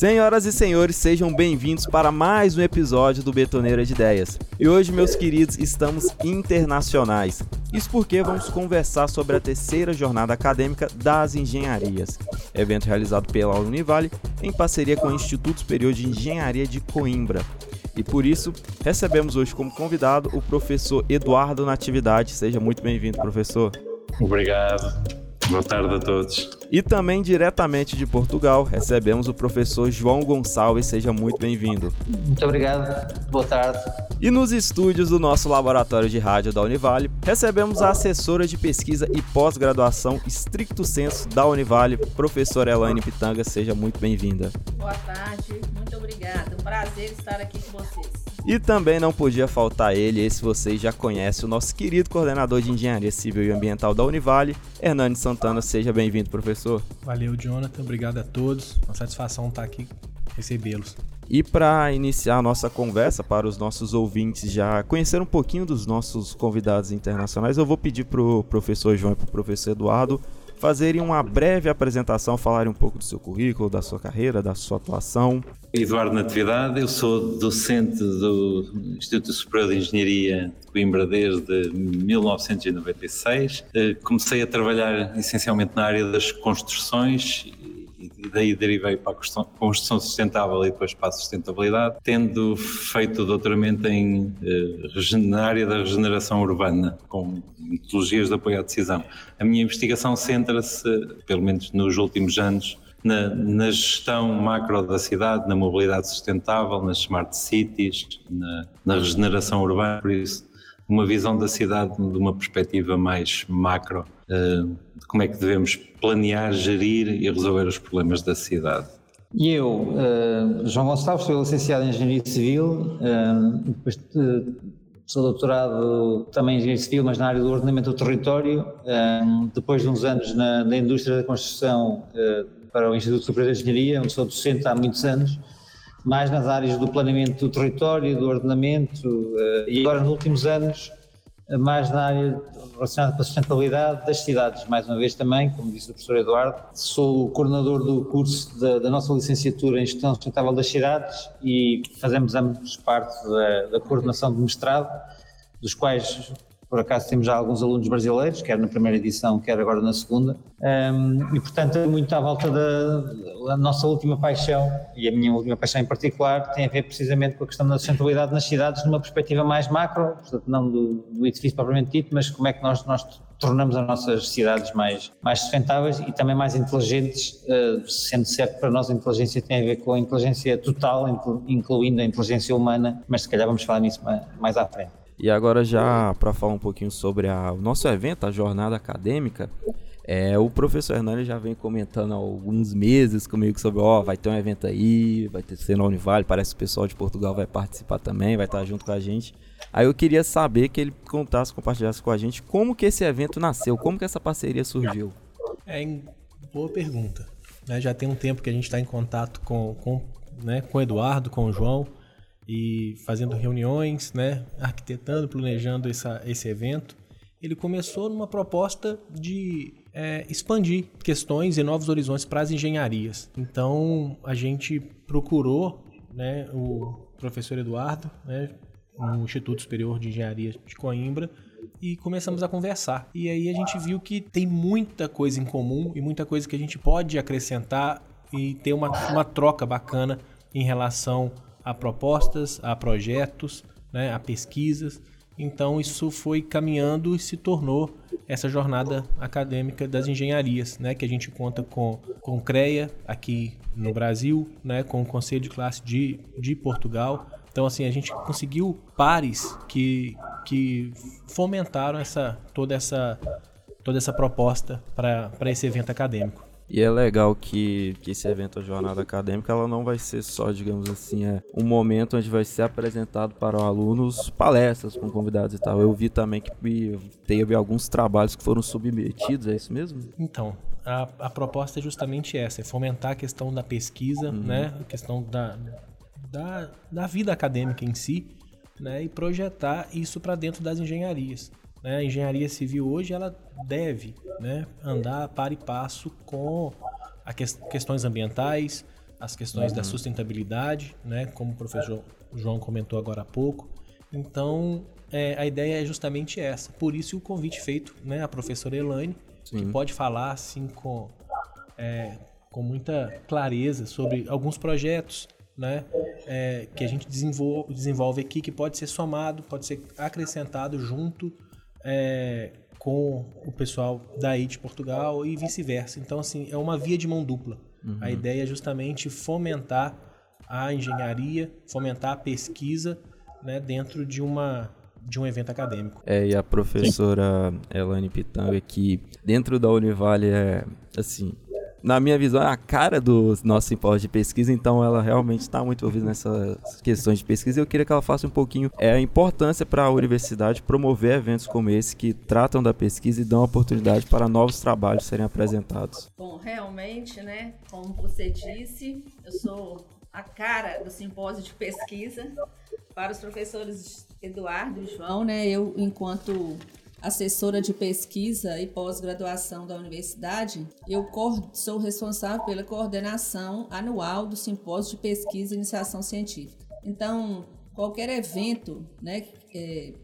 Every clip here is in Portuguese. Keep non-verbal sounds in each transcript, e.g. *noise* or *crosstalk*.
Senhoras e senhores, sejam bem-vindos para mais um episódio do Betoneira de Ideias. E hoje, meus queridos, estamos internacionais. Isso porque vamos conversar sobre a terceira jornada acadêmica das engenharias, evento realizado pela Univale em parceria com o Instituto Superior de Engenharia de Coimbra. E por isso, recebemos hoje como convidado o professor Eduardo Natividade. Seja muito bem-vindo, professor. Obrigado. Boa tarde a todos. E também diretamente de Portugal, recebemos o professor João Gonçalves. Seja muito bem-vindo. Muito obrigado. Boa tarde. E nos estúdios do nosso laboratório de rádio da Univale, recebemos a assessora de pesquisa e pós-graduação Stricto Senso da Univale, professora Elaine Pitanga. Seja muito bem-vinda. Boa tarde, muito obrigada. Um prazer estar aqui com vocês. E também não podia faltar ele, esse vocês já conhecem, o nosso querido coordenador de Engenharia Civil e Ambiental da Univale, Hernani Santana. Seja bem-vindo, professor. Valeu, Jonathan. Obrigado a todos. Uma satisfação estar aqui recebê-los. E para iniciar a nossa conversa, para os nossos ouvintes já conhecer um pouquinho dos nossos convidados internacionais, eu vou pedir para o professor João e para o professor Eduardo fazerem uma breve apresentação, falarem um pouco do seu currículo, da sua carreira, da sua atuação. Eduardo Natividade, eu sou docente do Instituto Superior de Engenharia de Coimbra desde 1996. Eh, comecei a trabalhar essencialmente na área das construções e daí derivei para a construção sustentável e depois para a sustentabilidade, tendo feito doutoramento em, eh, na área da regeneração urbana, com metodologias de apoio à decisão. A minha investigação centra-se, pelo menos nos últimos anos, na, na, gestão macro da cidade, na mobilidade sustentável, nas smart cities, na, na regeneração urbana, por isso uma visão da cidade de uma perspectiva mais macro, eh, de como é que devemos planear, gerir e resolver os problemas da cidade. E eu, uh, João Gonçalves, sou licenciado em Engenharia Civil, uh, depois de, sou doutorado também em Engenharia Civil, mas na área do ordenamento do território, depois de uns anos na, na indústria da construção para o Instituto Superior de Engenharia, onde sou docente há muitos anos, mais nas áreas do planeamento do território, do ordenamento e agora nos últimos anos mais na área relacionada com a sustentabilidade das cidades, mais uma vez também, como disse o professor Eduardo, sou o coordenador do curso da, da nossa licenciatura em Gestão Sustentável das Cidades e fazemos ambos parte da, da coordenação do mestrado, dos quais por acaso temos já alguns alunos brasileiros, quer na primeira edição, quer agora na segunda, um, e portanto é muito à volta da, nossa última paixão, e a minha última paixão em particular, tem a ver precisamente com a questão da sustentabilidade nas cidades numa perspectiva mais macro, portanto não do, do edifício propriamente dito, mas como é que nós, nós tornamos as nossas cidades mais, mais sustentáveis e também mais inteligentes, uh, sendo certo que para nós a inteligência tem a ver com a inteligência total, incluindo a inteligência humana, mas se calhar vamos falar nisso mais à frente. E agora já para falar um pouquinho sobre a, o nosso evento, a jornada acadêmica, é, o professor Hernani já vem comentando há alguns meses comigo sobre, ó, vai ter um evento aí, vai ter ser na Univale, parece que o pessoal de Portugal vai participar também, vai estar junto com a gente. Aí eu queria saber que ele contasse, compartilhasse com a gente como que esse evento nasceu, como que essa parceria surgiu. É, boa pergunta. Né, já tem um tempo que a gente está em contato com, com, né, com o Eduardo, com o João, e fazendo reuniões, né, arquitetando, planejando essa, esse evento, ele começou numa proposta de é, expandir questões e novos horizontes para as engenharias. Então a gente procurou né, o professor Eduardo, né, no Instituto Superior de Engenharia de Coimbra, e começamos a conversar. E aí a gente viu que tem muita coisa em comum e muita coisa que a gente pode acrescentar e ter uma, uma troca bacana em relação a propostas, a projetos, né, a pesquisas. Então isso foi caminhando e se tornou essa jornada acadêmica das engenharias, né, que a gente conta com, com o CREA aqui no Brasil, né, com o Conselho de Classe de, de Portugal. Então assim, a gente conseguiu pares que, que fomentaram essa, toda, essa, toda essa proposta para esse evento acadêmico. E é legal que, que esse evento, a jornada acadêmica, ela não vai ser só, digamos assim, é um momento onde vai ser apresentado para os alunos palestras com convidados e tal. Eu vi também que teve alguns trabalhos que foram submetidos, é isso mesmo? Então, a, a proposta é justamente essa, é fomentar a questão da pesquisa, uhum. né? A questão da, da, da vida acadêmica em si, né? E projetar isso para dentro das engenharias. Né? A engenharia civil hoje ela deve né, andar para e passo com as questões ambientais, as questões uhum. da sustentabilidade, né, como o professor João comentou agora há pouco. Então, é, a ideia é justamente essa. Por isso o convite feito né, à professora Elaine, Sim. que pode falar assim com, é, com muita clareza sobre alguns projetos né, é, que a gente desenvolve, desenvolve aqui, que pode ser somado, pode ser acrescentado junto é, com o pessoal daí de Portugal e vice-versa. Então, assim, é uma via de mão dupla. Uhum. A ideia é justamente fomentar a engenharia, fomentar a pesquisa né, dentro de uma de um evento acadêmico. É, e a professora Sim. Elane Pitanga, que dentro da Univale é, assim, na minha visão, é a cara do nosso simpósio de pesquisa, então ela realmente está muito envolvida nessas questões de pesquisa. Eu queria que ela faça um pouquinho é, a importância para a universidade promover eventos como esse que tratam da pesquisa e dão oportunidade para novos trabalhos serem apresentados. Bom, realmente, né, como você disse, eu sou a cara do simpósio de pesquisa para os professores Eduardo e João, né? Eu, enquanto assessora de pesquisa e pós-graduação da universidade, eu sou responsável pela coordenação anual do simpósio de pesquisa e iniciação científica. Então, qualquer evento né, é,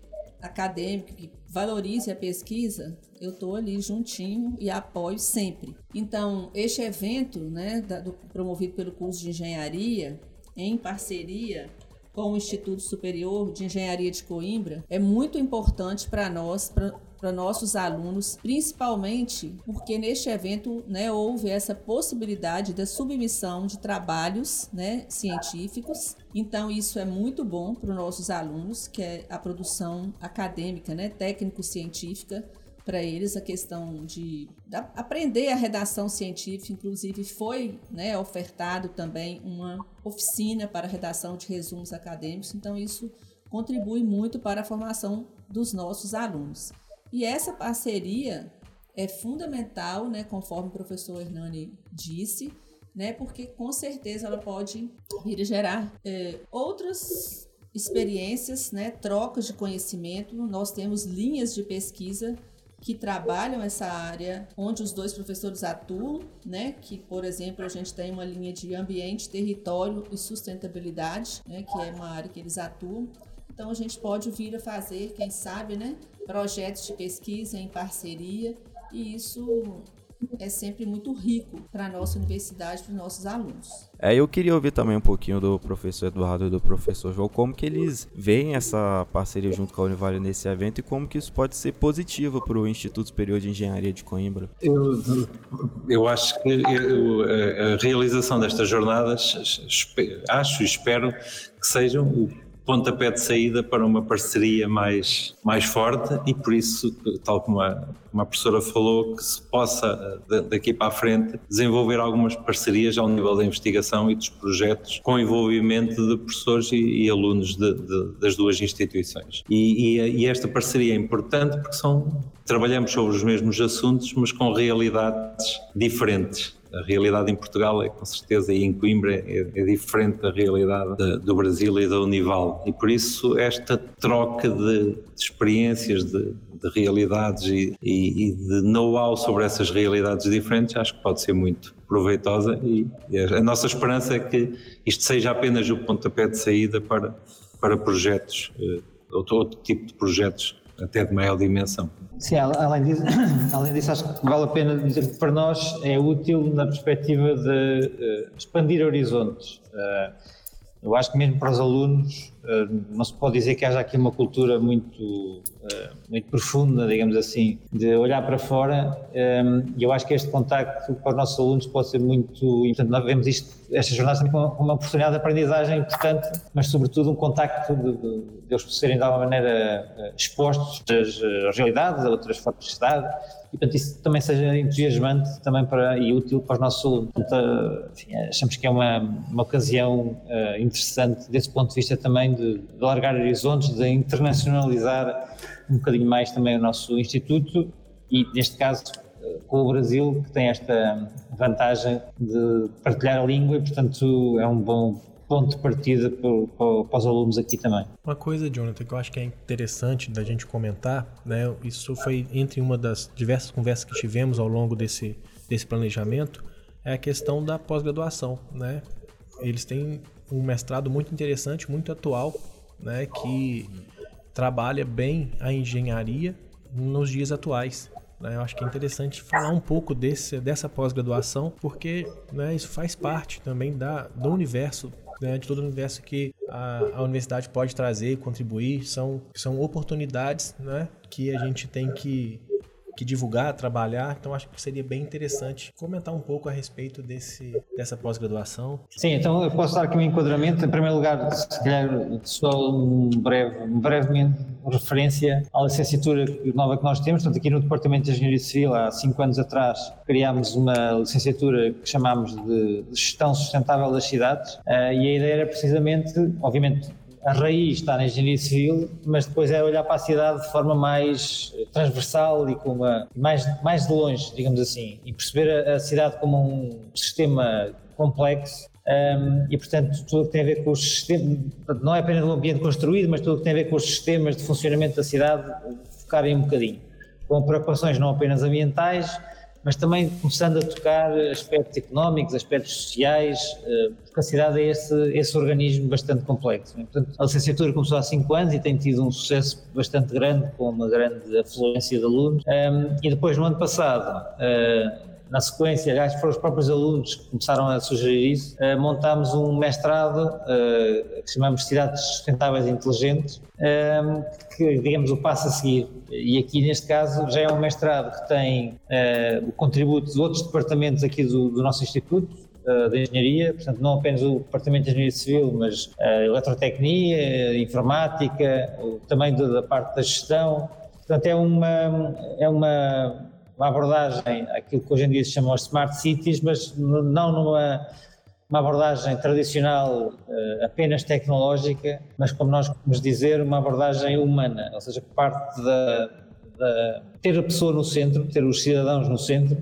acadêmico que valorize a pesquisa, eu estou ali juntinho e apoio sempre. Então, este evento, né, da, do, promovido pelo curso de engenharia, em parceria com o Instituto Superior de Engenharia de Coimbra é muito importante para nós, para nossos alunos, principalmente porque neste evento né, houve essa possibilidade da submissão de trabalhos né, científicos. Então, isso é muito bom para os nossos alunos, que é a produção acadêmica, né, técnico-científica para eles a questão de, de, aprender a redação científica, inclusive foi né, ofertado também uma oficina para redação de resumos acadêmicos, então isso contribui muito para a formação dos nossos alunos. E essa parceria é fundamental, né, conforme o professor Hernani disse, né, porque com certeza ela pode vir a gerar é, outras experiências, né, trocas de conhecimento. Nós temos linhas de pesquisa que trabalham essa área onde os dois professores atuam, né? Que, por exemplo, a gente tem uma linha de ambiente, território e sustentabilidade, né? Que é uma área que eles atuam. Então a gente pode vir a fazer, quem sabe, né? Projetos de pesquisa em parceria e isso é sempre muito rico para a nossa universidade, para os nossos alunos. É, eu queria ouvir também um pouquinho do professor Eduardo e do professor João, como que eles veem essa parceria junto com a Univale nesse evento e como que isso pode ser positivo para o Instituto Superior de Engenharia de Coimbra. Eu, eu acho que eu, a realização destas jornadas, acho e espero que sejam o pontapé de saída para uma parceria mais, mais forte e por isso, tal como a, como a professora falou, que se possa daqui para a frente desenvolver algumas parcerias ao nível da investigação e dos projetos com envolvimento de professores e, e alunos de, de, das duas instituições. E, e, e esta parceria é importante porque são, trabalhamos sobre os mesmos assuntos, mas com realidades diferentes a realidade em Portugal é com certeza e em Coimbra é, é diferente da realidade de, do Brasil e da Unival. E por isso esta troca de, de experiências, de, de realidades e, e, e de know-how sobre essas realidades diferentes acho que pode ser muito proveitosa. E, e a, nossa esperança é que isto seja apenas o pontapé de saída para, para projetos, uh, outro, outro tipo de projetos até de maior dimensão. Sim, além disso, *coughs* além disso, acho que vale a pena dizer que para nós é útil na perspectiva de uh, expandir horizontes. Uh, eu acho que mesmo para os alunos eh, não se pode dizer que haja aqui uma cultura muito, eh, muito profunda, digamos assim, de olhar para fora e eu acho que este contacto para os nossos alunos pode ser muito importante. Nós vemos isto, estas jornadas também como uma oportunidade de aprendizagem importante, mas sobretudo um contacto de, de, de eles serem de alguma maneira eh, expostos às realidades, a outras formas de Estado e portanto isso também seja entusiasmante também para, e útil para os nossos alunos. Portanto, enfim, achamos que é uma, uma ocasião interessante desse ponto de vista também de, de largar horizontes, de internacionalizar um bocadinho mais também o nosso instituto e neste caso eh, com o Brasil que tem esta vantagem de partilhar a língua e portanto é um bom ponto de partida para, os alunos aqui também. Uma coisa, Jonathan, que eu acho que é interessante da gente comentar, né? Isso foi entre uma das diversas conversas que tivemos ao longo desse, desse planejamento, é a questão da pós-graduação, né? eles têm um mestrado muito interessante, muito atual, né, que trabalha bem a engenharia nos dias atuais. Né? Eu acho que é interessante falar um pouco desse, dessa pós-graduação, porque né, isso faz parte também da, do universo né, de todo o universo que a, a, universidade pode trazer, contribuir, são, são oportunidades né, que a gente tem que que divulgar, trabalhar. Então acho que seria bem interessante comentar um pouco a respeito desse, dessa pós-graduação. Sim, então eu posso dar aqui um enquadramento. Em primeiro lugar, se calhar só um breve, brevemente referência à licenciatura nova que nós temos. Portanto, aqui no Departamento de Engenharia Civil, há cinco anos atrás, criámos uma licenciatura que chamámos de Gestão Sustentável das Cidades. Uh, e a ideia era precisamente, obviamente, a raiz está na engenharia civil, mas depois é olhar para a cidade de forma mais transversal e com uma, mais, mais de longe, digamos assim, e perceber a, a cidade como um sistema complexo. Um, e, portanto, tudo o que tem a ver com os sistemas, não é apenas o ambiente construído, mas tudo o que tem a ver com os sistemas de funcionamento da cidade, focarem um bocadinho, com preocupações não apenas ambientais, mas também começando a tocar aspectos económicos, aspectos sociais, eh, porque a cidade é esse, esse organismo bastante complexo. Portanto, a licenciatura começou há cinco anos e tem tido um sucesso bastante grande, com uma grande afluência de alunos. E depois, no ano passado, eh, na sequência, que foram os próprios alunos que começaram a sugerir isso, uh, montámos um mestrado uh, que chamamos Cidades Sustentáveis e Inteligentes, uh, que digamos o passo a seguir. E aqui neste caso já é um mestrado que tem o contributo de outros departamentos aqui do, do nosso Instituto, de engenharia, portanto não apenas o departamento de engenharia civil, mas a eletrotecnia, informática, também da parte da gestão. Portanto é uma é uma uma abordagem, aquilo que hoje em dia se chama Smart Cities, mas não numa uma abordagem tradicional uh, apenas tecnológica, mas como nós podemos dizer, uma abordagem humana, ou seja, parte da, ter a pessoa no centro, ter os cidadãos no centro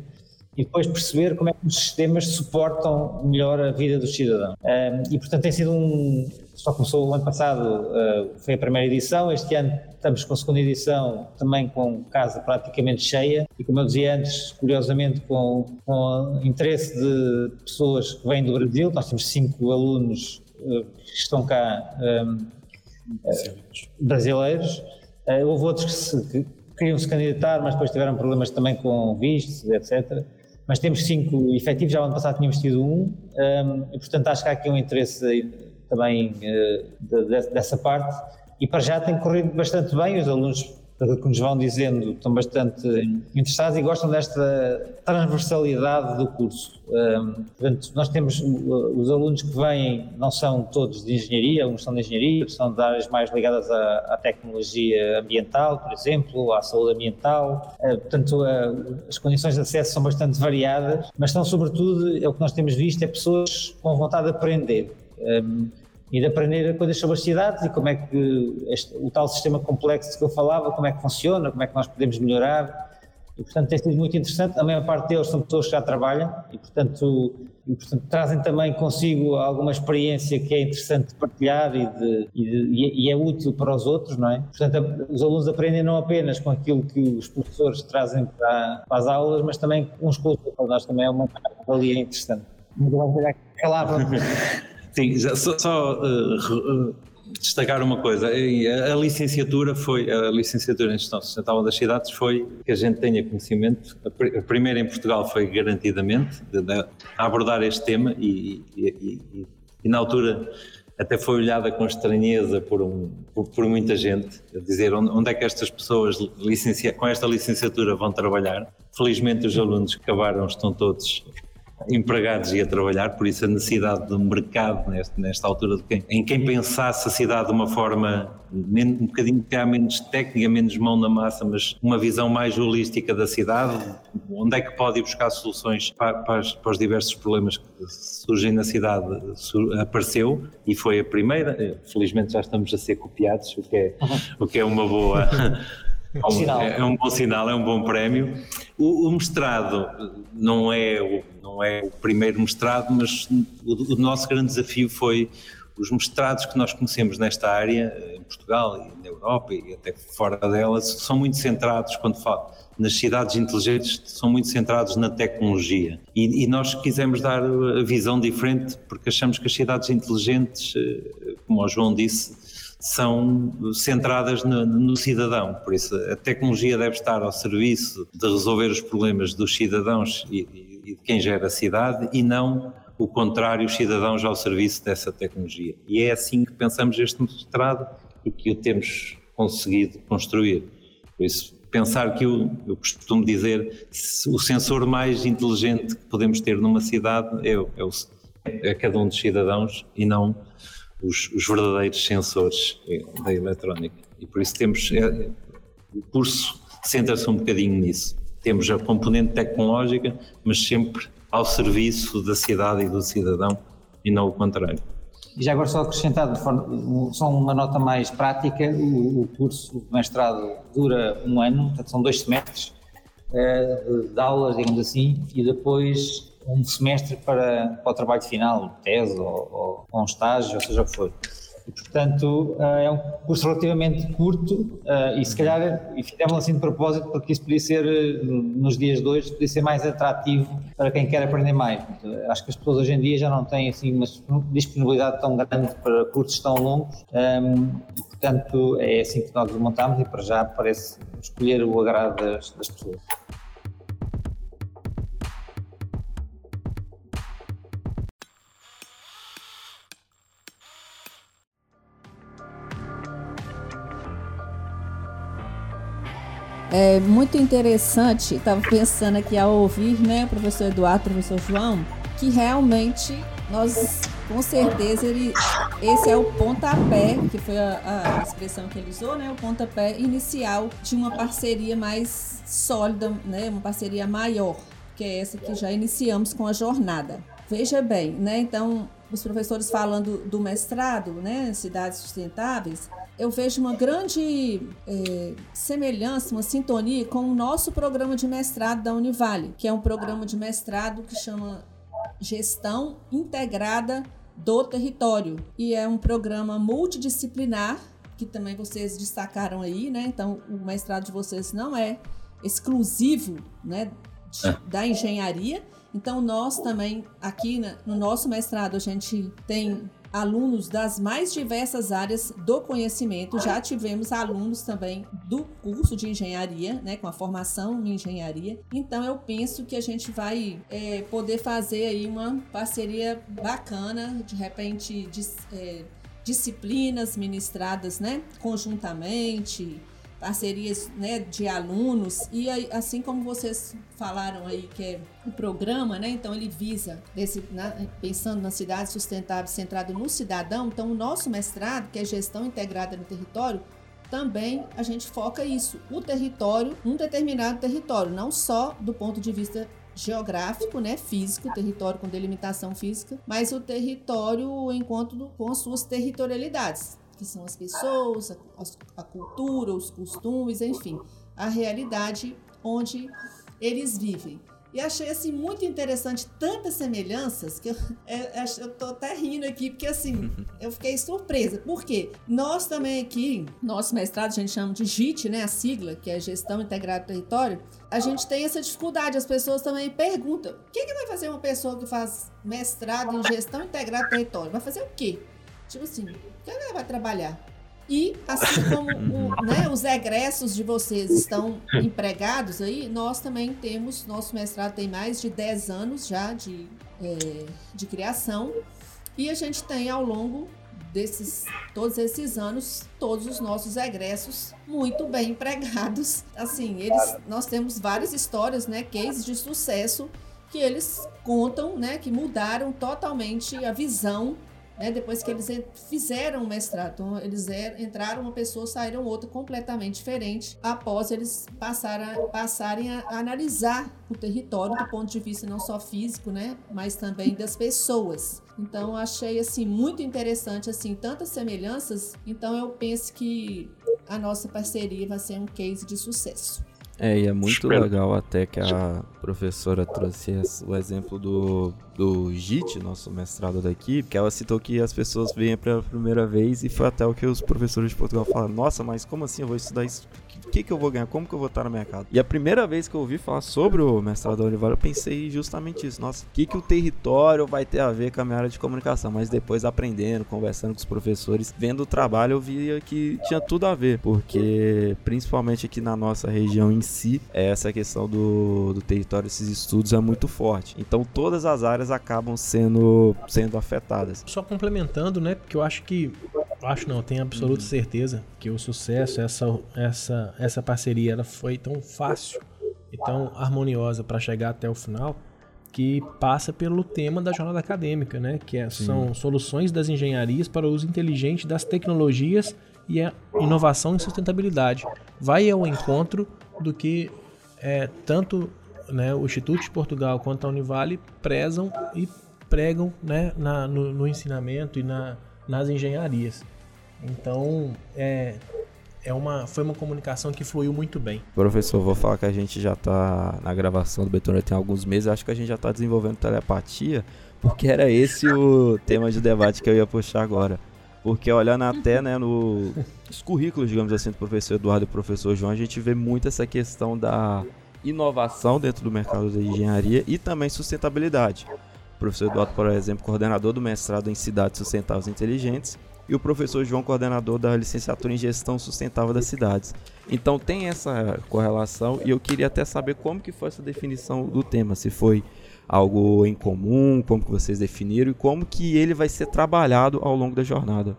e depois perceber como é que os sistemas suportam melhor a vida dos cidadãos. Um, e portanto tem sido um. Só começou o ano passado, uh, foi a primeira edição, este ano estamos com a segunda edição também com casa praticamente cheia. E como eu dizia antes, curiosamente com, com interesse de pessoas que vêm do Brasil, nós temos cinco alunos uh, que estão cá um, uh, brasileiros, houve outros que, se, que queriam se candidatar, mas depois tiveram problemas também com vistos, etc mas temos cinco efetivos, já no ano passado tínhamos tido um, um, e portanto acho que há aqui um interesse também uh, de, de, dessa parte, e para já tem corrido bastante bem, os alunos, que nos vão dizendo, estão bastante interessados e gostam desta transversalidade do curso. Portanto, nós temos os alunos que vêm, não são todos de engenharia, alguns são de engenharia, outros são de áreas mais ligadas à, à tecnologia ambiental, por exemplo, à saúde ambiental. Uh, portanto, uh, as condições de acesso são bastante variadas, mas são, sobretudo, é o que nós temos visto, é pessoas com vontade de aprender. Um, e de aprender coisas sobre as cidades e como é que este, o tal sistema complexo que eu falava, como é que funciona, como é que nós podemos melhorar. E, portanto, tem sido muito interessante. A maior parte deles são pessoas que já trabalham e, portanto, e, portanto trazem também consigo alguma experiência que é interessante de partilhar e, de, e, de, e, é útil para os outros, não é? Portanto, os alunos aprendem não apenas com aquilo que os professores trazem para, para as aulas, mas também uns com os outros. Para nós também é uma valia interessante. Muito obrigado. Calava. Sim, só, só uh, destacar uma coisa, a, licenciatura foi, a licenciatura em Gestão Sustentável das Cidades foi, que a gente tenha conhecimento, a, primeira em Portugal foi garantidamente de, de, a abordar este tema e, e, e, e, na altura até foi olhada com estranheza por, um, por, por muita gente, a dizer onde, onde, é que estas pessoas licencia, com esta licenciatura vão trabalhar. Felizmente os alunos que acabaram estão todos empregados e a trabalhar, por isso a necessidade de um mercado nesta, nesta altura quem, em quem pensasse a cidade de uma forma um bocadinho que há menos técnica, menos mão na massa, mas uma visão mais holística da cidade, onde é que pode ir buscar soluções para, para, para os diversos problemas que surgem na cidade, apareceu e foi a primeira, felizmente já estamos a ser copiados, o que é, o que é uma boa... *laughs* É, é um bom sinal, é um bom prémio. O, o mestrado não é o, não é o primeiro mestrado, mas o, o, nosso grande desafio foi os mestrados que nós conhecemos nesta área, em Portugal e na Europa e até fora delas, são muito centrados, quando falo nas cidades inteligentes, são muito centrados na tecnologia. E, e nós quisemos dar a visão diferente, porque achamos que as cidades inteligentes, eh, como o João disse, são centradas no, no, cidadão. Por isso, a tecnologia deve estar ao serviço de resolver os problemas dos cidadãos e, e de quem gera a cidade e não o contrário, os cidadãos ao serviço dessa tecnologia. E é assim que pensamos este mestrado e que o temos conseguido construir. Por isso, pensar que eu, eu costumo dizer o sensor mais inteligente que podemos ter numa cidade é, é, o, é cada um dos cidadãos e não os, os verdadeiros sensores da eletrónica. E por isso temos é, o curso centra-se um bocadinho nisso. Temos a componente tecnológica, mas sempre ao serviço da cidade e do cidadão e não o contrário. E já agora só acrescentado, só uma nota mais prática, o, o curso de mestrado dura um ano, portanto são dois semestres uh, de aulas, digamos assim, e depois um semestre para, para o trabalho final, tese ou, ou um estágio, ou seja o que for. E, portanto, eh, é um curso relativamente curto eh, e se calhar, e fizemos assim de propósito, porque isso podia ser, eh, nos dias de hoje, podia ser mais atrativo para quem quer aprender mais. Acho que as pessoas hoje em dia já não têm assim uma disponibilidade tão grande para cursos tão longos ehm, e, portanto, é assim que nós montamos e para já parece escolher o agrado das, das pessoas. É muito interessante, estava pensando aqui ao ouvir, né, professor Eduardo, professor João, que realmente nós, com certeza, ele, esse é o pontapé, que foi a, a expressão que ele usou, né, o pontapé inicial de uma parceria mais sólida, né, uma parceria maior, que é essa que já iniciamos com a jornada. Veja bem, né, então, os professores falando do mestrado, né, cidades sustentáveis, eu vejo uma grande é, semelhança, uma sintonia com o nosso programa de mestrado da Univale, que é um programa de mestrado que chama Gestão Integrada do Território. E é um programa multidisciplinar, que também vocês destacaram aí, né? Então, o mestrado de vocês não é exclusivo né, de, é. da engenharia. Então, nós também, aqui né, no nosso mestrado, a gente tem alunos das mais diversas áreas do conhecimento. Já tivemos alunos também do curso de engenharia, né, com a formação em engenharia. Então eu penso que a gente vai é, poder fazer aí uma parceria bacana, de repente, de, é, disciplinas ministradas, né, conjuntamente parcerias né, de alunos e assim como vocês falaram aí que é o programa, né? Então ele visa né, pensando na cidade sustentável centrado no cidadão. Então o nosso mestrado, que é gestão integrada no território, também a gente foca isso, o território, um determinado território, não só do ponto de vista geográfico, né, físico, território com delimitação física, mas o território enquanto com suas territorialidades que são as pessoas, a, a cultura, os costumes, enfim, a realidade onde eles vivem. E achei assim muito interessante tantas semelhanças que eu, *laughs* é, eu tô até rindo aqui, porque assim, *laughs* eu fiquei surpresa. Por quê? Nós também aqui, nosso mestrado, a gente chama de JIT, né? A sigla, que é Gestão Integrada do Território, a gente tem essa dificuldade. As pessoas também perguntam: o que, que vai fazer uma pessoa que faz mestrado em Gestão Integrada do Território? Vai fazer o quê? Tipo assim, que ela vai trabalhar. E assim como *laughs* o, né, os egressos de vocês estão empregados aí, nós também temos, nosso mestrado tem mais de 10 anos já de, é, de criação. E a gente tem ao longo desses todos esses anos, todos os nossos egressos muito bem empregados. Assim, eles, nós temos várias histórias, né, cases de sucesso que eles contam, né, que mudaram totalmente a visão né, depois que eles fizeram o mestrado. Então, eles er, entraram uma pessoa, saíram outra completamente diferente, após eles passarem, passarem a analisar o território do ponto de vista não só físico, né, mas também das pessoas. Então, achei assim muito interessante assim tantas semelhanças. Então, eu penso que a nossa parceria vai ser um case de sucesso. É, e é muito Espero. legal até que a professora trouxe o exemplo do do JIT, nosso mestrado daqui, que ela citou que as pessoas vêm pela primeira vez e foi até o que os professores de Portugal falaram: Nossa, mas como assim eu vou estudar isso? O que, que eu vou ganhar? Como que eu vou estar minha casa? E a primeira vez que eu ouvi falar sobre o mestrado da Univale, eu pensei justamente isso. Nossa, o que, que o território vai ter a ver com a minha área de comunicação? Mas depois aprendendo, conversando com os professores, vendo o trabalho, eu via que tinha tudo a ver, porque principalmente aqui na nossa região em si, essa questão do, do território, esses estudos é muito forte. Então todas as áreas acabam sendo, sendo afetadas. Só complementando, né? Porque eu acho que. Acho não, tenho absoluta Uhum. certeza que o sucesso, essa, essa, essa parceria, ela foi tão fácil e tão harmoniosa para chegar até o final que passa pelo tema da jornada acadêmica, né? Que é- são soluções das engenharias para o uso inteligente das tecnologias e a inovação e sustentabilidade. Vai ao encontro do que é, tanto né, o Instituto de Portugal quanto a Univale prezam e pregam né, na- no, no ensinamento e na, nas engenharias. Então, é, é uma, foi uma comunicação que fluiu muito bem. Professor, vou falar que a gente já tá na gravação do Betoneira tem alguns meses, acho que a gente já tá desenvolvendo telepatia, porque era esse o tema de debate que eu ia puxar agora. Porque olhando até né, no, nos currículos, digamos assim, do professor Eduardo e do professor João, a gente vê muito essa questão da inovação dentro do mercado da engenharia e também sustentabilidade. O professor Eduardo, por exemplo, coordenador do mestrado em cidades sustentáveis inteligentes, e o professor João, coordenador da licenciatura em gestão sustentável das cidades. Então tem essa correlação e eu queria até saber como que foi essa definição do tema, se foi algo em comum, como que vocês definiram e como que ele vai ser trabalhado ao longo da jornada.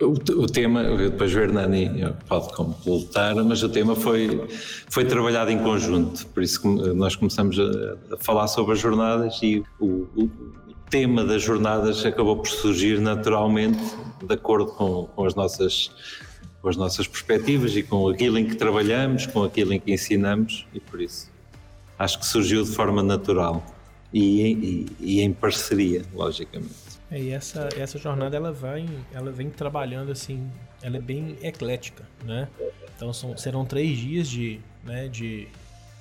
O, o tema, depois o Hernani pode completar, mas o tema foi, foi trabalhado em conjunto, por isso nós começamos a, a falar sobre as jornadas e o, o, tema das jornadas acabou por surgir naturalmente de acordo com, com, as nossas, com as nossas perspectivas e com aquilo em que trabalhamos, com aquilo em que ensinamos e por isso acho que surgiu de forma natural e, e, e em parceria, logicamente. É, e essa, essa jornada ela vai, ela vem trabalhando assim, ela é bem eclética, né? Então são, serão três dias de, né, de,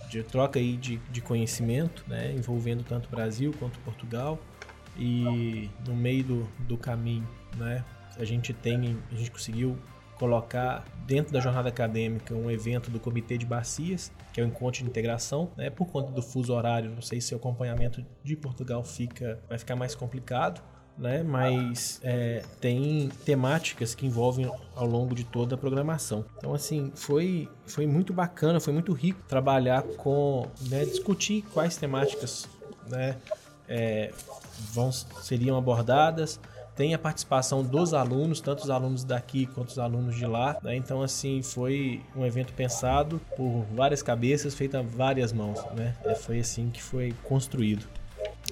de troca aí de, de conhecimento, né, envolvendo tanto Brasil quanto Portugal. E no meio do, do caminho, né, a gente tem, a gente conseguiu colocar dentro da jornada acadêmica um evento do Comitê de Bacias, que é o encontro de integração, né? Por conta do fuso horário, não sei se o acompanhamento de Portugal fica vai ficar mais complicado, né? Mas é, tem temáticas que envolvem ao longo de toda a programação. Então assim foi foi muito bacana, foi muito rico trabalhar com, né, discutir quais temáticas, né? É, vão seriam abordadas tem a participação dos alunos, tanto os alunos daqui quanto os alunos de lá. Né? Então, assim, foi um evento pensado por várias cabeças, feito a várias mãos. Né? É, foi assim que foi construído.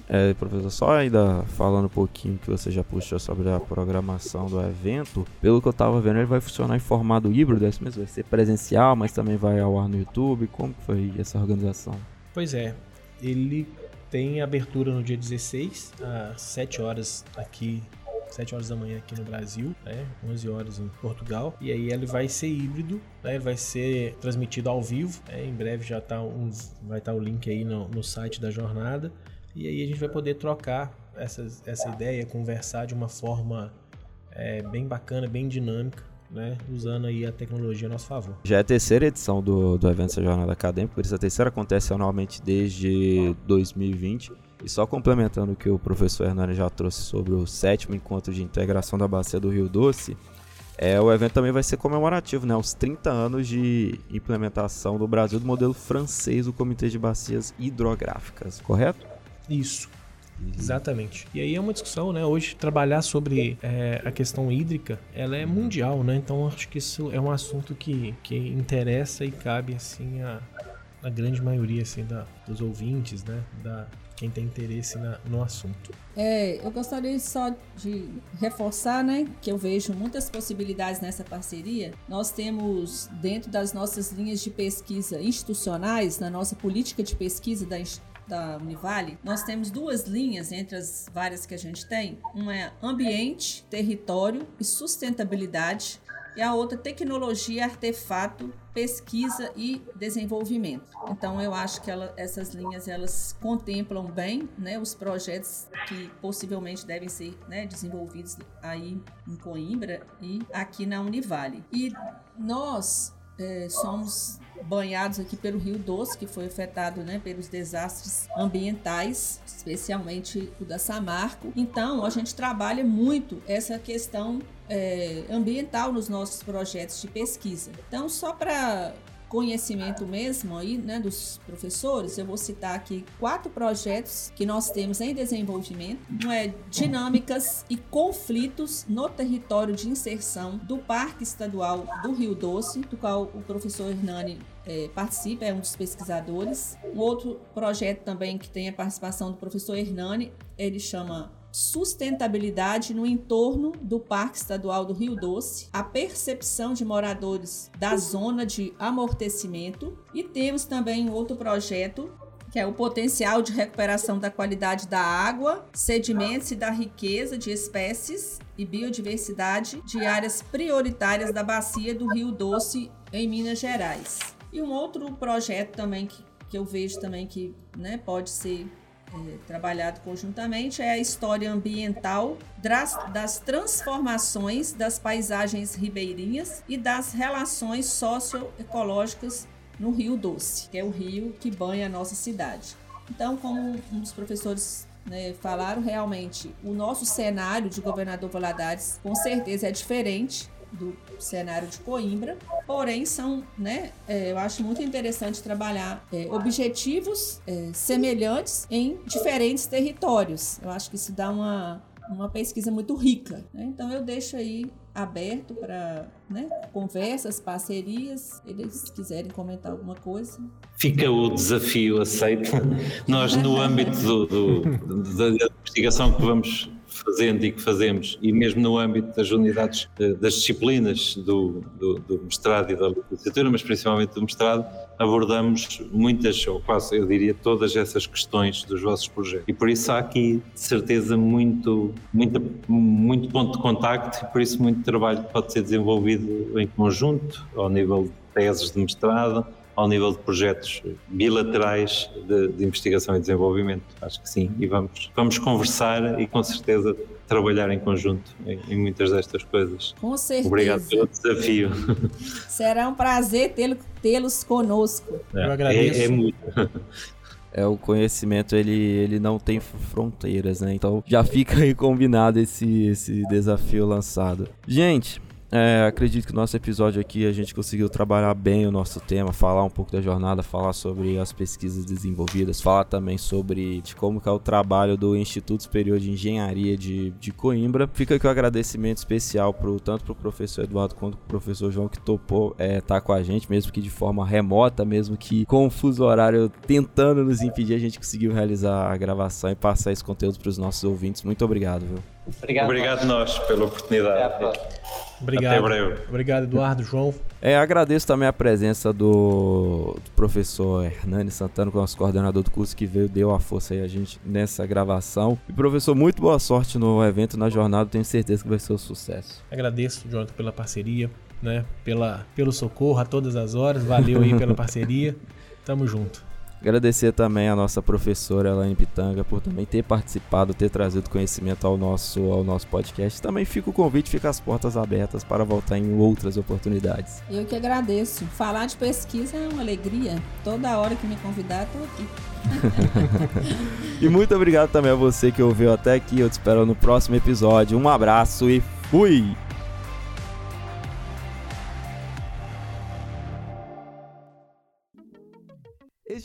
É, professor, só ainda falando um pouquinho que você já puxou sobre a programação do evento, pelo que eu estava vendo, ele vai funcionar em formato híbrido, é isso mesmo? Vai ser presencial, mas também vai ao ar no YouTube. Como foi essa organização? Pois é, ele tem abertura no dia 16, às 7 horas aqui 7 horas da manhã aqui no Brasil, né? 11 horas em Portugal. E aí ele vai ser híbrido, né? vai ser transmitido ao vivo. Né? Em breve já tá um, vai estar tá o link aí no, no, site da jornada. E aí a gente vai poder trocar essa ideia, conversar de uma forma é, bem bacana, bem dinâmica. Né, usando aí a tecnologia a nosso favor. Já é a terceira edição do, do evento essa jornada acadêmica, por isso a terceira acontece anualmente desde 2020. E só complementando o que o professor Hernani já trouxe sobre o sétimo encontro de integração da Bacia do Rio Doce, é, o evento também vai ser comemorativo, né? Os 30 anos de implementação do Brasil do modelo francês do Comitê de Bacias Hidrográficas, correto? Isso. Uhum. Exatamente. E aí é uma discussão, né? Hoje trabalhar sobre é, a questão hídrica, ela é mundial, né? Então acho que isso é um assunto que, que interessa e cabe assim a, a grande maioria assim da, dos ouvintes, né? Da quem tem interesse na, no assunto. É, eu gostaria só de reforçar, né, que eu vejo muitas possibilidades nessa parceria. Nós temos dentro das nossas linhas de pesquisa institucionais, na nossa política de pesquisa da da Univale, nós temos duas linhas entre as várias que a gente tem. Uma é ambiente, território e sustentabilidade. E a outra tecnologia, artefato, pesquisa e desenvolvimento. Então eu acho que ela, essas linhas elas contemplam bem né, os projetos que possivelmente devem ser né, desenvolvidos aí em Coimbra e aqui na Univale. E nós é, somos banhados aqui pelo Rio Doce, que foi afetado né, pelos desastres ambientais, especialmente o da Samarco. Então, a gente trabalha muito essa questão é, ambiental nos nossos projetos de pesquisa. Então, só para conhecimento mesmo aí, né, dos professores, eu vou citar aqui quatro projetos que nós temos em desenvolvimento. Um é dinâmicas e conflitos no território de inserção do Parque Estadual do Rio Doce, do qual o professor Hernani é, participa, é um dos pesquisadores. Um outro projeto também que tem a participação do professor Hernani, ele chama sustentabilidade no entorno do Parque Estadual do Rio Doce, a percepção de moradores da zona de amortecimento e temos também outro projeto que é o potencial de recuperação da qualidade da água, sedimentos e da riqueza de espécies e biodiversidade de áreas prioritárias da bacia do Rio Doce em Minas Gerais. E um outro projeto também que, que eu vejo também que né, pode ser é, trabalhado conjuntamente é a história ambiental das, das, transformações das paisagens ribeirinhas e das relações socioecológicas no Rio Doce, que é o rio que banha a nossa cidade. Então, como um dos professores né, falaram, realmente o nosso cenário de governador Valadares com certeza é diferente do cenário de Coimbra, porém são, né, é, eu acho muito interessante trabalhar é, objetivos é, semelhantes em diferentes territórios. Eu acho que isso dá uma, uma pesquisa muito rica. Né? Então eu deixo aí aberto para né, conversas, parcerias, eles quiserem comentar alguma coisa. Fica o desafio aceito. Nós, no âmbito do, do, da investigação que vamos fazendo e que fazemos, e mesmo no âmbito das unidades, eh, das disciplinas do, do, do mestrado e da licenciatura, mas principalmente do mestrado, abordamos muitas, ou quase eu diria todas essas questões dos vossos projetos. E por isso há aqui, de certeza, muito, muito, muito ponto de contacto e por isso muito trabalho pode ser desenvolvido em conjunto, ao nível de teses de mestrado, ao nível de projetos bilaterais de, de, investigação e desenvolvimento. Acho que sim, e vamos, vamos conversar e com certeza trabalhar em conjunto em, em muitas destas coisas. Com certeza. Obrigado pelo desafio. Será um prazer tê-los conosco. É, Eu agradeço. É, é muito. É, o conhecimento ele, ele não tem fronteiras, né? Então já fica aí combinado esse, esse desafio lançado. Gente, é, acredito que no nosso episódio aqui a gente conseguiu trabalhar bem o nosso tema, falar um pouco da jornada, falar sobre as pesquisas desenvolvidas, falar também sobre de como é o trabalho do Instituto Superior de Engenharia de, de Coimbra. Fica aqui o um agradecimento especial pro, tanto para o professor Eduardo quanto para o professor João que topou estar é, tá com a gente, mesmo que de forma remota, mesmo que com o fuso horário tentando nos impedir, a gente conseguiu realizar a gravação e passar esse conteúdo para os nossos ouvintes. Muito obrigado, viu? Obrigado, Obrigado nós pela oportunidade. Obrigado. Até breve. Obrigado, Eduardo, João. É, agradeço também a presença do, do, professor Hernani Santana, que é o nosso coordenador do curso, que veio, deu a força aí a gente nessa gravação. E professor, muito boa sorte no evento, na jornada, tenho certeza que vai ser um sucesso. Agradeço, Jonathan, pela parceria, né? Pela, pelo socorro a todas as horas. Valeu aí pela parceria. *laughs* Tamo junto. Agradecer também a nossa professora Elaine Pitanga por também ter participado, ter trazido conhecimento ao nosso, ao nosso podcast. Também fica o convite, fica as portas abertas para voltar em outras oportunidades. Eu que agradeço. Falar de pesquisa é uma alegria. Toda hora que me convidar, estou aqui. *laughs* e muito obrigado também a você que ouviu até aqui. Eu te espero no próximo episódio. Um abraço e fui!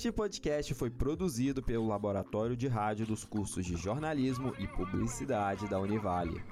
Este podcast foi produzido pelo Laboratório de Rádio dos Cursos de Jornalismo e Publicidade da Univale.